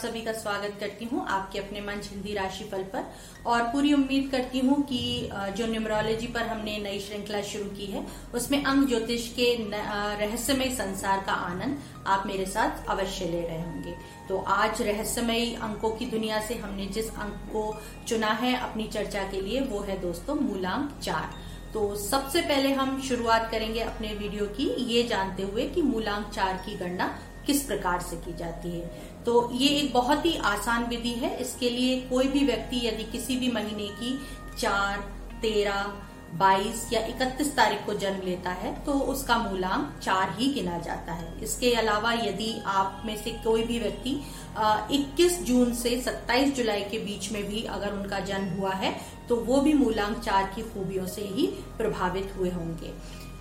सभी का स्वागत करती हूँ आपके अपने मंच हिंदी राशिफल पर। और पूरी उम्मीद करती हूँ कि जो न्यूमरोलॉजी पर हमने नई श्रृंखला शुरू की है, उसमें अंग ज्योतिष के रहस्यमय संसार का आनंद आप मेरे साथ अवश्य ले रहे होंगे। तो आज रहस्यमय अंकों की दुनिया से हमने जिस अंक को चुना है अपनी चर्चा के लिए, वो है दोस्तों मूलांक चार। तो सबसे पहले हम शुरुआत करेंगे अपने वीडियो की, ये जानते हुए कि मूलांक चार की गणना किस प्रकार से की जाती है। तो ये एक बहुत ही आसान विधि है। इसके लिए कोई भी व्यक्ति यदि किसी भी महीने की चार, तेरह, बाईस या इकतीस तारीख को जन्म लेता है तो उसका मूलांक चार ही गिना जाता है। इसके अलावा यदि आप में से कोई भी व्यक्ति 21 जून से 27 जुलाई के बीच में भी अगर उनका जन्म हुआ है तो वो भी मूलांक चार की खूबियों से ही प्रभावित हुए होंगे।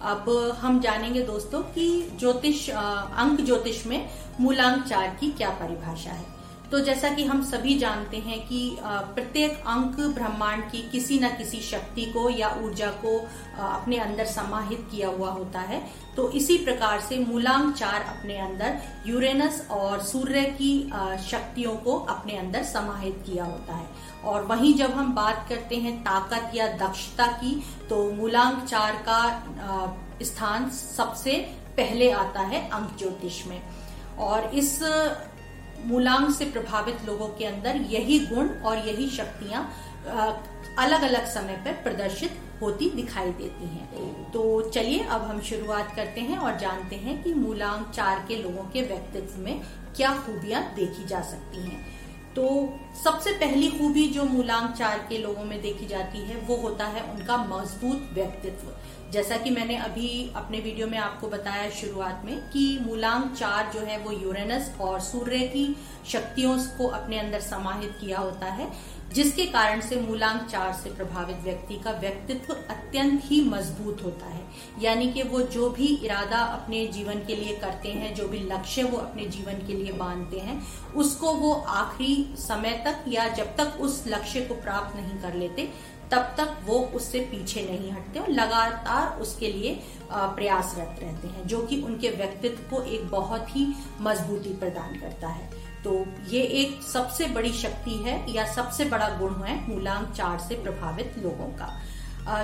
अब हम जानेंगे दोस्तों कि ज्योतिष अंक ज्योतिष में मूलांक चार की क्या परिभाषा है। तो जैसा कि हम सभी जानते हैं कि प्रत्येक अंक ब्रह्मांड की किसी न किसी शक्ति को या ऊर्जा को अपने अंदर समाहित किया हुआ होता है। तो इसी प्रकार से मूलांक चार अपने अंदर, यूरेनस और सूर्य की शक्तियों को अपने अंदर समाहित किया होता है। और वहीं जब हम बात करते हैं ताकत या दक्षता की तो मूलांक चार का स्थान सबसे पहले आता है अंक ज्योतिष में। और इस मूलांक से प्रभावित लोगों के अंदर यही गुण और यही शक्तियाँ अलग अलग समय पर प्रदर्शित होती दिखाई देती हैं। तो चलिए, अब हम शुरुआत करते हैं और जानते हैं कि मूलांक चार के लोगों के व्यक्तित्व में क्या खूबियाँ देखी जा सकती हैं। तो सबसे पहली खूबी जो मूलांक चार के लोगों में देखी जाती है, वो होता है उनका मज़बूत व्यक्तित्व। जैसा कि मैंने अभी अपने वीडियो में आपको बताया शुरुआत में कि मूलांक चार जो है वो यूरेनस और सूर्य की शक्तियों को अपने अंदर समाहित किया होता है, जिसके कारण से मूलांक चार से प्रभावित व्यक्ति का व्यक्तित्व अत्यंत ही मज़बूत होता है। यानी कि वो जो भी इरादा अपने जीवन के लिए करते हैं, जो भी लक्ष्य वो अपने जीवन के लिए बांधते हैं, उसको वो आखिरी समय तक या जब तक उस लक्ष्य को प्राप्त नहीं कर लेते तब तक वो उससे पीछे नहीं हटते और लगातार उसके लिए प्रयासरत रहते हैं, जो कि उनके व्यक्तित्व को एक बहुत ही मजबूती प्रदान करता है। तो ये एक सबसे बड़ी शक्ति है या सबसे बड़ा गुण है मूलांक चार से प्रभावित लोगों का।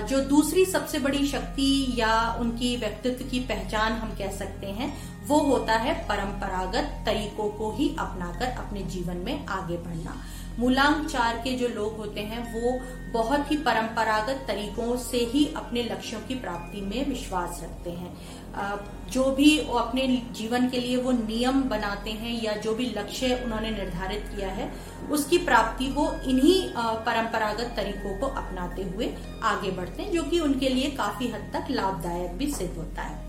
जो दूसरी सबसे बड़ी शक्ति या उनकी व्यक्तित्व की पहचान हम कह सकते हैं, वो होता है परंपरागत तरीकों को ही अपनाकर अपने जीवन में आगे बढ़ना। मूलांक चार के जो लोग होते हैं, वो बहुत ही परंपरागत तरीकों से ही अपने लक्ष्यों की प्राप्ति में विश्वास रखते हैं। जो भी अपने जीवन के लिए वो नियम बनाते हैं या जो भी लक्ष्य उन्होंने निर्धारित किया है, उसकी प्राप्ति वो इन्हीं परंपरागत तरीकों को अपनाते हुए आगे बढ़ते हैं, जो कि उनके लिए काफ़ी हद तक लाभदायक भी सिद्ध होता है।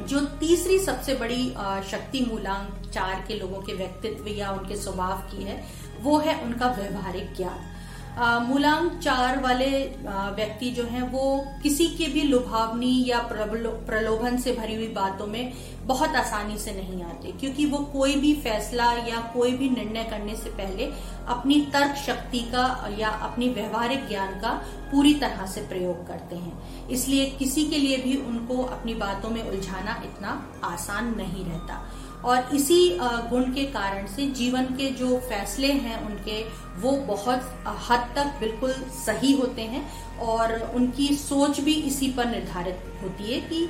जो तीसरी सबसे बड़ी शक्ति मूलांक चार के लोगों के व्यक्तित्व या उनके स्वभाव की है वो है उनका व्यवहारिक ज्ञान। मूलांक चार वाले व्यक्ति जो हैं, वो किसी के भी लुभावनी या प्रलोभन से भरी हुई बातों में बहुत आसानी से नहीं आते, क्योंकि वो कोई भी फैसला या कोई भी निर्णय करने से पहले अपनी तर्क शक्ति का या अपनी व्यवहारिक ज्ञान का पूरी तरह से प्रयोग करते हैं। इसलिए किसी के लिए भी उनको अपनी बातों में उलझाना इतना आसान नहीं रहता। और इसी गुण के कारण से जीवन के जो फैसले हैं उनके, वो बहुत हद तक बिल्कुल सही होते हैं और उनकी सोच भी इसी पर निर्धारित होती है कि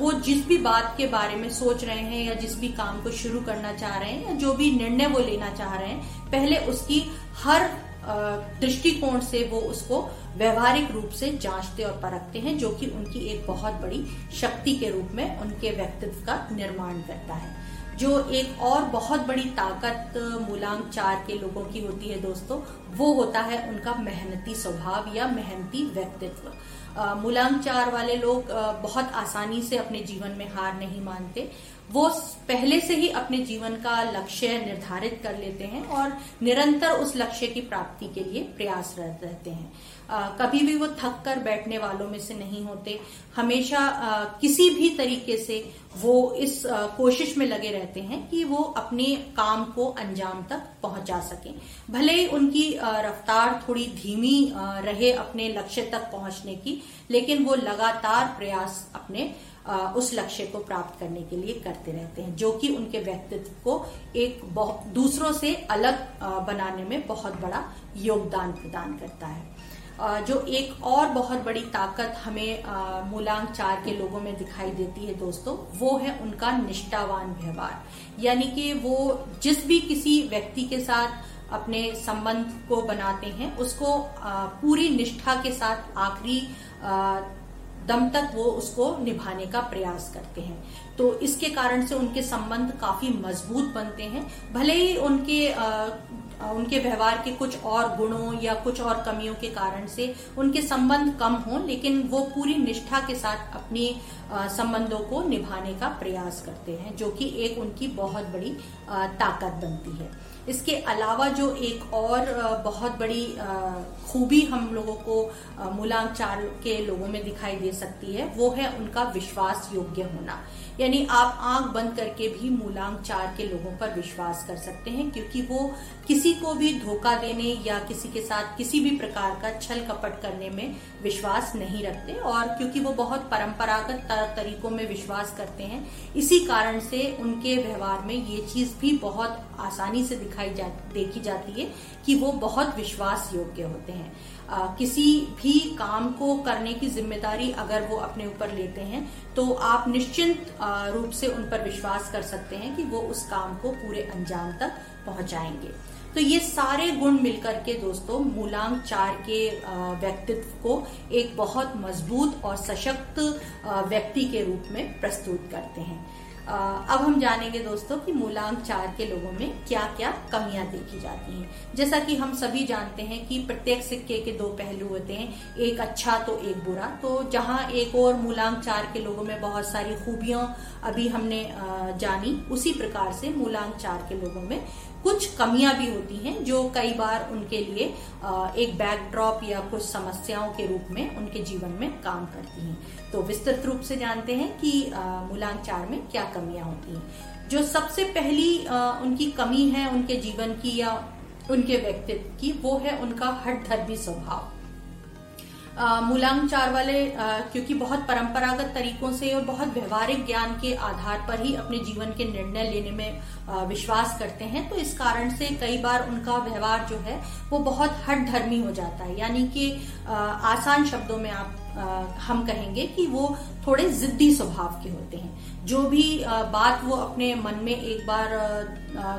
वो जिस भी बात के बारे में सोच रहे हैं या जिस भी काम को शुरू करना चाह रहे हैं या जो भी निर्णय वो लेना चाह रहे हैं, पहले उसकी हर दृष्टिकोण से वो उसको व्यवहारिक रूप से जांचते और परखते हैं, जो कि उनकी एक बहुत बड़ी शक्ति के रूप में उनके व्यक्तित्व का निर्माण करता है। जो एक और बहुत बड़ी ताकत मूलांक चार के लोगों की होती है दोस्तों, वो होता है उनका मेहनती स्वभाव या मेहनती व्यक्तित्व। मूलांक चार वाले लोग बहुत आसानी से अपने जीवन में हार नहीं मानते। वो पहले से ही अपने जीवन का लक्ष्य निर्धारित कर लेते हैं और निरंतर उस लक्ष्य की प्राप्ति के लिए प्रयासरत रहते हैं। आ, कभी भी वो थक कर बैठने वालों में से नहीं होते। हमेशा आ, किसी भी तरीके से वो इस आ, कोशिश में लगे रहते हैं कि वो अपने काम को अंजाम तक पहुँचा सकें। भले ही उनकी रफ्तार थोड़ी धीमी रहे अपने लक्ष्य तक पहुँचने की लेकिन वो लगातार प्रयास अपने उस लक्ष्य को प्राप्त करने के लिए करते रहते हैं जो कि उनके व्यक्तित्व को एक दूसरों से अलग बनाने में बहुत बड़ा योगदान प्रदान करता है। जो एक और बहुत बड़ी ताकत हमें मूलांक चार के लोगों में दिखाई देती है दोस्तों, वो है उनका निष्ठावान व्यवहार। यानी कि वो जिस भी किसी व्यक्ति के साथ अपने संबंध को बनाते हैं, उसको पूरी निष्ठा के साथ आखिरी दम तक वो उसको निभाने का प्रयास करते हैं। तो इसके कारण से उनके संबंध काफ़ी मज़बूत बनते हैं। भले ही उनके उनके व्यवहार के कुछ और गुणों या कुछ और कमियों के कारण से उनके संबंध कम हों, लेकिन वो पूरी निष्ठा के साथ अपनी संबंधों को निभाने का प्रयास करते हैं, जो कि एक उनकी बहुत बड़ी ताकत बनती है। इसके अलावा जो एक और बहुत बड़ी खूबी हम लोगों को मूलांक चार के लोगों में दिखाई दे सकती है, वो है उनका विश्वास योग्य होना। यानी आप आँख बंद करके भी मूलांक चार के लोगों पर विश्वास कर सकते हैं, क्योंकि वो किसी को भी धोखा देने या किसी के साथ किसी भी प्रकार का छल कपट करने में विश्वास नहीं रखते, और क्योंकि वो बहुत परंपरागत तरीकों में विश्वास करते हैं। इसी कारण से उनके व्यवहार में ये चीज़ भी बहुत आसानी से दिखाई जा, देखी जाती है कि वो बहुत विश्वास योग्य होते हैं। आ, किसी भी काम को करने की ज़िम्मेदारी अगर वो अपने ऊपर लेते हैं तो आप निश्चिंत रूप से उन पर विश्वास कर सकते हैं कि वो उस काम को पूरे अंजाम तक पहुंचाएँगे। तो ये सारे गुण मिलकर के दोस्तों, मूलांक चार के व्यक्तित्व को एक बहुत मज़बूत और सशक्त व्यक्ति के रूप में प्रस्तुत करते हैं। अब हम जानेंगे दोस्तों कि मूलांक चार के लोगों में क्या क्या कमियाँ देखी जाती हैं। जैसा कि हम सभी जानते हैं कि प्रत्येक सिक्के के दो पहलू होते हैं, एक अच्छा तो एक बुरा। तो जहाँ एक और मूलांक चार के लोगों में बहुत सारी खूबियाँ अभी हमने जानी, उसी प्रकार से मूलांक चार के लोगों में कुछ कमियाँ भी होती हैं जो कई बार उनके लिए एक बैकड्रॉप या कुछ समस्याओं के रूप में उनके जीवन में काम करती हैं। तो विस्तृत रूप से जानते हैं कि मूलांक चार में क्या कमियाँ होती हैं। जो सबसे पहली उनकी कमी है उनके जीवन की या उनके व्यक्तित्व की, वो है उनका हठधर्मी स्वभाव। मूलांक चार वाले क्योंकि बहुत परंपरागत तरीकों से और बहुत व्यवहारिक ज्ञान के आधार पर ही अपने जीवन के निर्णय लेने में विश्वास करते हैं तो इस कारण से कई बार उनका व्यवहार जो है, वो बहुत हट धर्मी हो जाता है। यानी कि आसान शब्दों में आप हम कहेंगे कि वो थोड़े जिद्दी स्वभाव के होते हैं। जो भी बात वो अपने मन में एक बार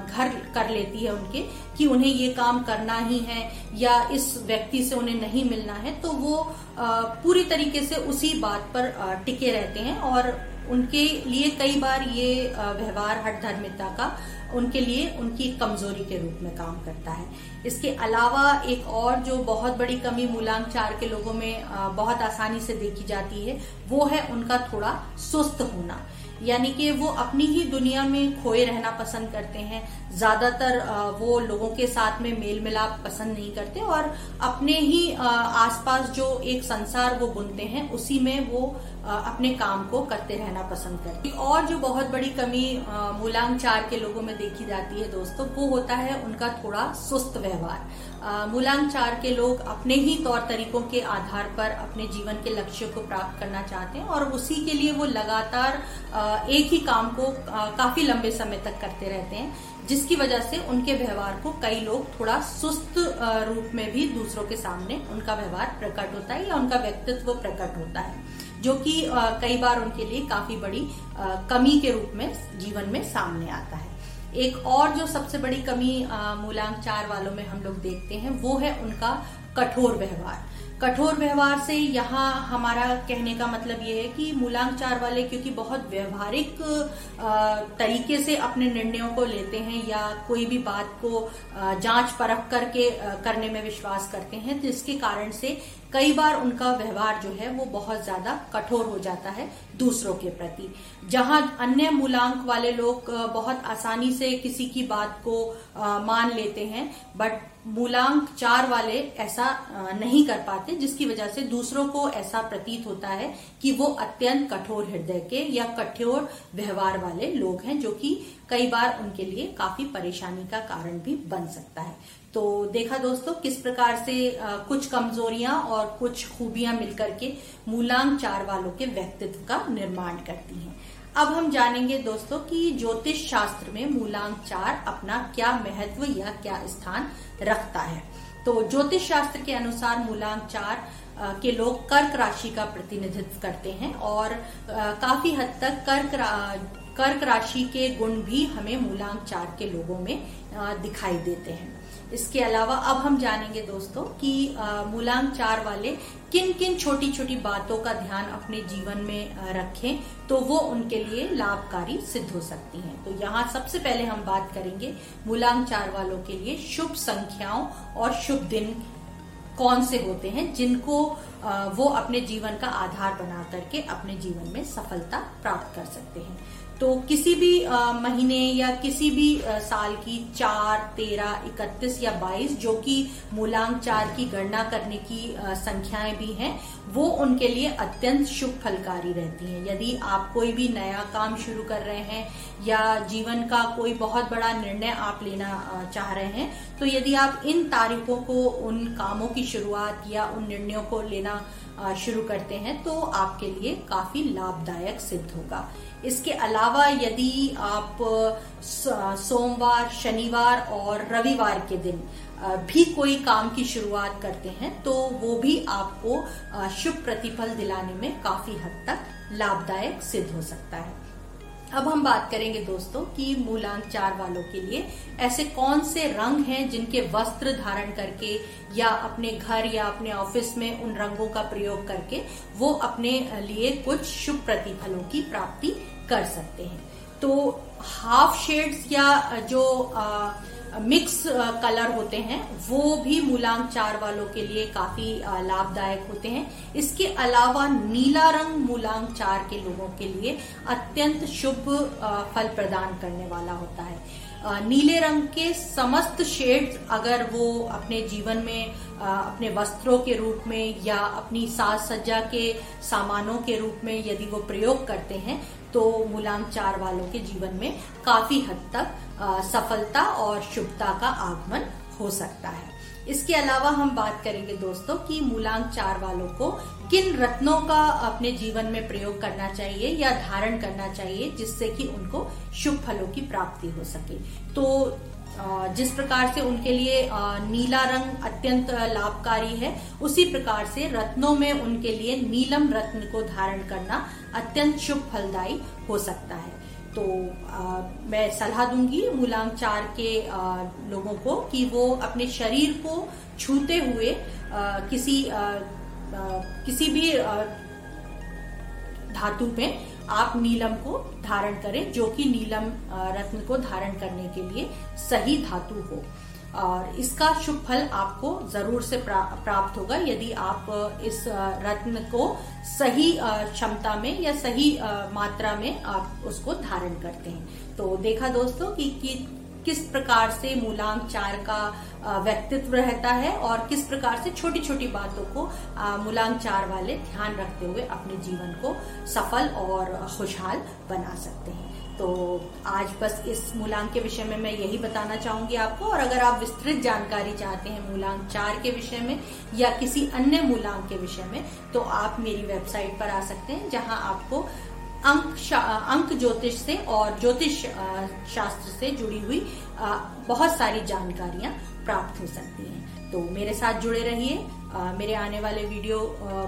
घर कर लेती है उनके कि उन्हें ये काम करना ही है या इस व्यक्ति से उन्हें नहीं मिलना है तो वो पूरी तरीके से उसी बात पर टिके रहते हैं और उनके लिए कई बार ये व्यवहार हट धर्मिता का उनके लिए उनकी कमज़ोरी के रूप में काम करता है। इसके अलावा एक और जो बहुत बड़ी कमी मूलांक चार के लोगों में बहुत आसानी से देखी जाती है, वो है उनका थोड़ा सुस्त होना। यानी कि वो अपनी ही दुनिया में खोए रहना पसंद करते हैं। ज़्यादातर वो लोगों के साथ में मेल मिलाप पसंद नहीं करते और अपने ही आसपास जो एक संसार वो बुनते हैं, उसी में वो अपने काम को करते रहना पसंद करते और जो बहुत बड़ी कमी मूलांक चार के लोगों में देखी जाती है दोस्तों, वो होता है उनका थोड़ा सुस्त व्यवहार। मूलांक चार के लोग अपने ही तौर तरीकों के आधार पर अपने जीवन के लक्ष्य को प्राप्त करना चाहते हैं और उसी के लिए वो लगातार एक ही काम को काफ़ी लंबे समय तक करते रहते हैं, जिसकी वजह से उनके व्यवहार को कई लोग थोड़ा सुस्त रूप में भी दूसरों के सामने उनका व्यवहार प्रकट होता है या उनका व्यक्तित्व प्रकट होता है, जो कि कई बार उनके लिए काफ़ी बड़ी कमी के रूप में जीवन में सामने आता है। एक और जो सबसे बड़ी कमी मूलांक चार वालों में हम लोग देखते हैं, वो है उनका कठोर व्यवहार। कठोर व्यवहार से यहाँ हमारा कहने का मतलब ये है कि मूलांक चार वाले क्योंकि बहुत व्यवहारिक तरीके से अपने निर्णयों को लेते हैं या कोई भी बात को जाँच परख करके करने में विश्वास करते हैं जिसके कारण से कई बार उनका व्यवहार जो है वो बहुत ज़्यादा कठोर हो जाता है। दूसरों के प्रति। जहाँ अन्य मूलांक वाले लोग बहुत आसानी से किसी की बात को मान लेते हैं, बट मूलांक चार वाले ऐसा नहीं कर पाते, जिसकी वजह से दूसरों को ऐसा प्रतीत होता है कि वो अत्यंत कठोर हृदय के या कठोर व्यवहार वाले लोग हैं, जो कि कई बार उनके लिए काफ़ी परेशानी का कारण भी बन सकता है। तो देखा दोस्तों, किस प्रकार से कुछ कमजोरियाँ और कुछ खूबियाँ मिलकर के मूलांक चार वालों के व्यक्तित्व का निर्माण करती हैं। अब हम जानेंगे दोस्तों कि ज्योतिष शास्त्र में मूलांक चार अपना क्या महत्व या क्या स्थान रखता है। तो ज्योतिष शास्त्र के अनुसार मूलांक चार के लोग कर्क राशि का प्रतिनिधित्व करते हैं और काफ़ी हद तक कर्क कर्क राशि के गुण भी हमें मूलांक चार के लोगों में दिखाई देते हैं। इसके अलावा अब हम जानेंगे दोस्तों कि मूलांक चार वाले किन किन छोटी छोटी बातों का ध्यान अपने जीवन में रखें तो वो उनके लिए लाभकारी सिद्ध हो सकती हैं। तो यहाँ सबसे पहले हम बात करेंगे मूलांक चार वालों के लिए शुभ संख्याओं और शुभ दिन कौन से होते हैं, जिनको वो अपने जीवन का आधार बना करके अपने जीवन में सफलता प्राप्त कर सकते हैं। तो किसी भी आ, महीने या किसी भी आ, साल की चार तेरह इकतीस या बाईस जो कि मूलांक चार की गणना करने की संख्याएँ भी हैं वो उनके लिए अत्यंत शुभ फलकारी रहती हैं। यदि आप कोई भी नया काम शुरू कर रहे हैं या जीवन का कोई बहुत बड़ा निर्णय आप लेना चाह रहे हैं तो यदि आप इन तारीखों को उन कामों की शुरुआत या उन निर्णयों को लेना शुरू करते हैं तो आपके लिए काफ़ी लाभदायक सिद्ध होगा। इसके अलावा यदि आप सोमवार, शनिवार और रविवार के दिन भी कोई काम की शुरुआत करते हैं तो वो भी आपको शुभ प्रतिफल दिलाने में काफ़ी हद तक लाभदायक सिद्ध हो सकता है। अब हम बात करेंगे दोस्तों कि मूलांक चार वालों के लिए ऐसे कौन से रंग हैं जिनके वस्त्र धारण करके या अपने घर या अपने ऑफ़िस में उन रंगों का प्रयोग करके वो अपने लिए कुछ शुभ प्रतिफलों की प्राप्ति कर सकते हैं। तो हाफ़ शेड्स या जो आ, मिक्स कलर होते हैं, वो भी मूलांक चार वालों के लिए काफ़ी लाभदायक होते हैं। इसके अलावा नीला रंग मूलांक चार के लोगों के लिए अत्यंत शुभ फल प्रदान करने वाला होता है। नीले रंग के समस्त शेड्स अगर वो अपने जीवन में अपने वस्त्रों के रूप में या अपनी साज सज्जा के सामानों के रूप में यदि वो प्रयोग करते हैं तो मूलांक चार वालों के जीवन में काफ़ी हद तक सफलता और शुभता का आगमन हो सकता है। इसके अलावा हम बात करेंगे दोस्तों कि मूलांक चार वालों को किन रत्नों का अपने जीवन में प्रयोग करना चाहिए या धारण करना चाहिए जिससे कि उनको शुभ फलों की प्राप्ति हो सके। तो जिस प्रकार से उनके लिए नीला रंग अत्यंत लाभकारी है, उसी प्रकार से रत्नों में उनके लिए नीलम रत्न को धारण करना अत्यंत शुभ फलदायी हो सकता है। तो मैं सलाह दूँगी मूलांक चार के लोगों को कि वो अपने शरीर को छूते हुए किसी किसी भी धातु में आप नीलम को धारण करें जो कि नीलम रत्न को धारण करने के लिए सही धातु हो। और इसका शुभ फल आपको ज़रूर से प्रा, प्राप्त होगा यदि आप इस रत्न को सही क्षमता में या सही मात्रा में आप उसको धारण करते हैं। तो देखा दोस्तों कि, कि किस प्रकार से मूलांक चार का व्यक्तित्व रहता है और किस प्रकार से छोटी छोटी बातों को मूलांक चार वाले ध्यान रखते हुए अपने जीवन को सफल और खुशहाल बना सकते हैं। तो आज बस इस मूलांक के विषय में मैं यही बताना चाहूँगी आपको और अगर आप विस्तृत जानकारी चाहते हैं मूलांक चार के विषय में या किसी अन्य मूलांक के विषय में तो आप मेरी वेबसाइट पर आ सकते हैं जहाँ आपको अंक अंक ज्योतिष से और ज्योतिष शास्त्र से जुड़ी हुई बहुत सारी जानकारियाँ प्राप्त हो सकती हैं। तो मेरे साथ जुड़े रहिए। मेरे आने वाले वीडियो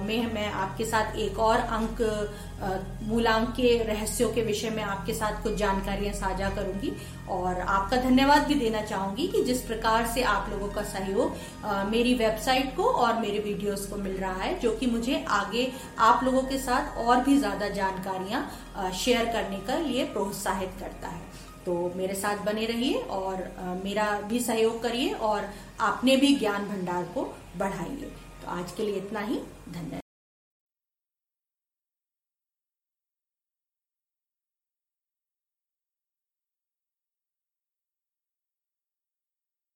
में मैं आपके साथ एक और अंक मूलांक के रहस्यों के विषय में आपके साथ कुछ जानकारियाँ साझा करूँगी और आपका धन्यवाद भी देना चाहूँगी कि जिस प्रकार से आप लोगों का सहयोग मेरी वेबसाइट को और मेरे वीडियोस को मिल रहा है, जो कि मुझे आगे आप लोगों के साथ और भी ज़्यादा जानकारियाँ शेयर करने के लिए प्रोत्साहित करता है। तो मेरे साथ बने रहिए और मेरा भी सहयोग करिए और आपने भी ज्ञान भंडार को बढ़ाइए तो आज के लिए इतना ही। धन्यवाद।